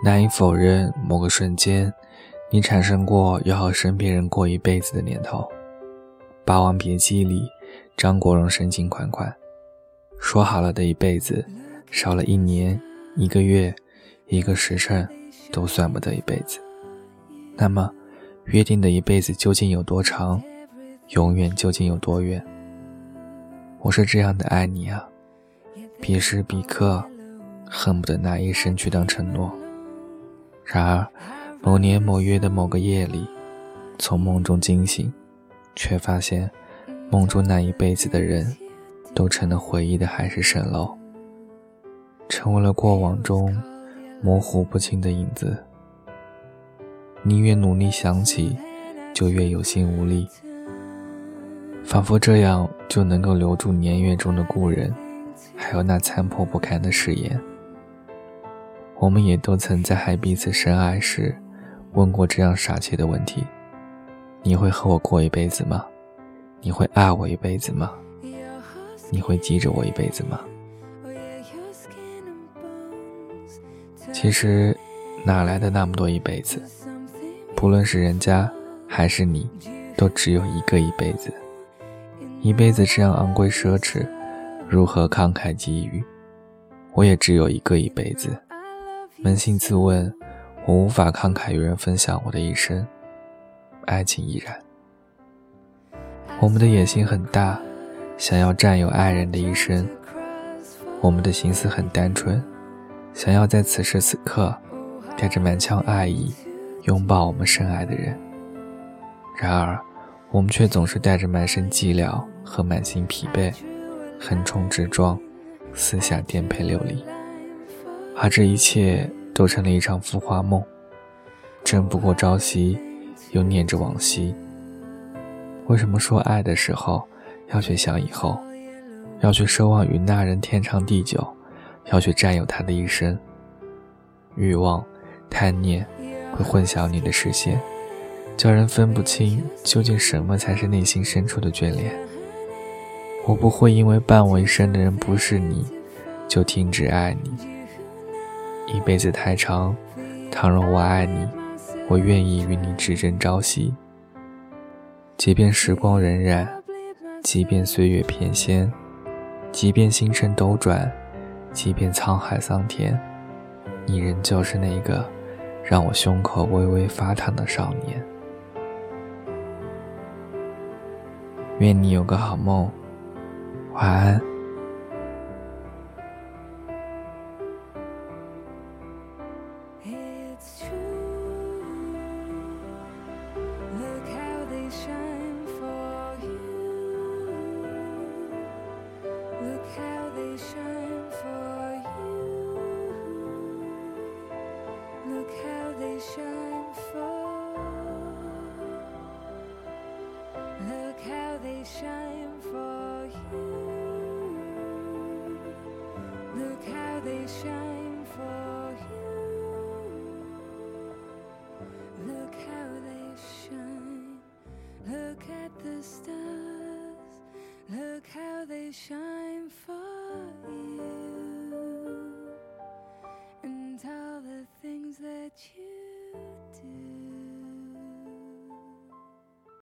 难以否认，某个瞬间，你产生过要和身边人过一辈子的念头。《霸王别姬》里，张国荣深情款款，说好了的一辈子，少了一年、一个月、一个时辰，都算不得一辈子。那么，约定的一辈子究竟有多长？永远究竟有多远？我是这样的爱你啊，彼时彼刻，恨不得拿一生去当承诺。然而，某年某月的某个夜里，从梦中惊醒，却发现梦中那一辈子的人，都成了回忆的海市蜃楼，成为了过往中模糊不清的影子。你越努力想起，就越有心无力，仿佛这样就能够留住年月中的故人，还有那残破不堪的誓言。我们也都曾在还彼此深爱时，问过这样傻气的问题：你会和我过一辈子吗？你会爱我一辈子吗？你会记着我一辈子吗？其实，哪来的那么多一辈子？不论是人家还是你，都只有一个一辈子。一辈子这样昂贵奢侈，如何慷慨给予？我也只有一个一辈子。扪心自问，我无法慷慨与人分享我的一生，爱情亦然。我们的野心很大，想要占有爱人的一生；我们的心思很单纯，想要在此时此刻，带着满腔爱意，拥抱我们深爱的人。然而，我们却总是带着满身寂寥和满心疲惫，横冲直撞，四下颠沛流离。而这一切都成了一场浮华梦，争不过朝夕，又念着往昔。为什么说爱的时候要去想以后，要去奢望与那人天长地久，要去占有他的一生？欲望、贪念会混淆你的视线，叫人分不清究竟什么才是内心深处的眷恋。我不会因为伴我一生的人不是你，就停止爱你。一辈子太长，倘若我爱你，我愿意与你只争朝夕。即便时光荏苒，即便岁月翩跹，即便星辰斗转，即便沧海桑田，你仍旧是那个让我胸口微微发烫的少年。愿你有个好梦，晚安。it's true. Look how they shine for you. Look how they shine for you. Look how they shine for. Look how they shine for you. Look how they shine. this time.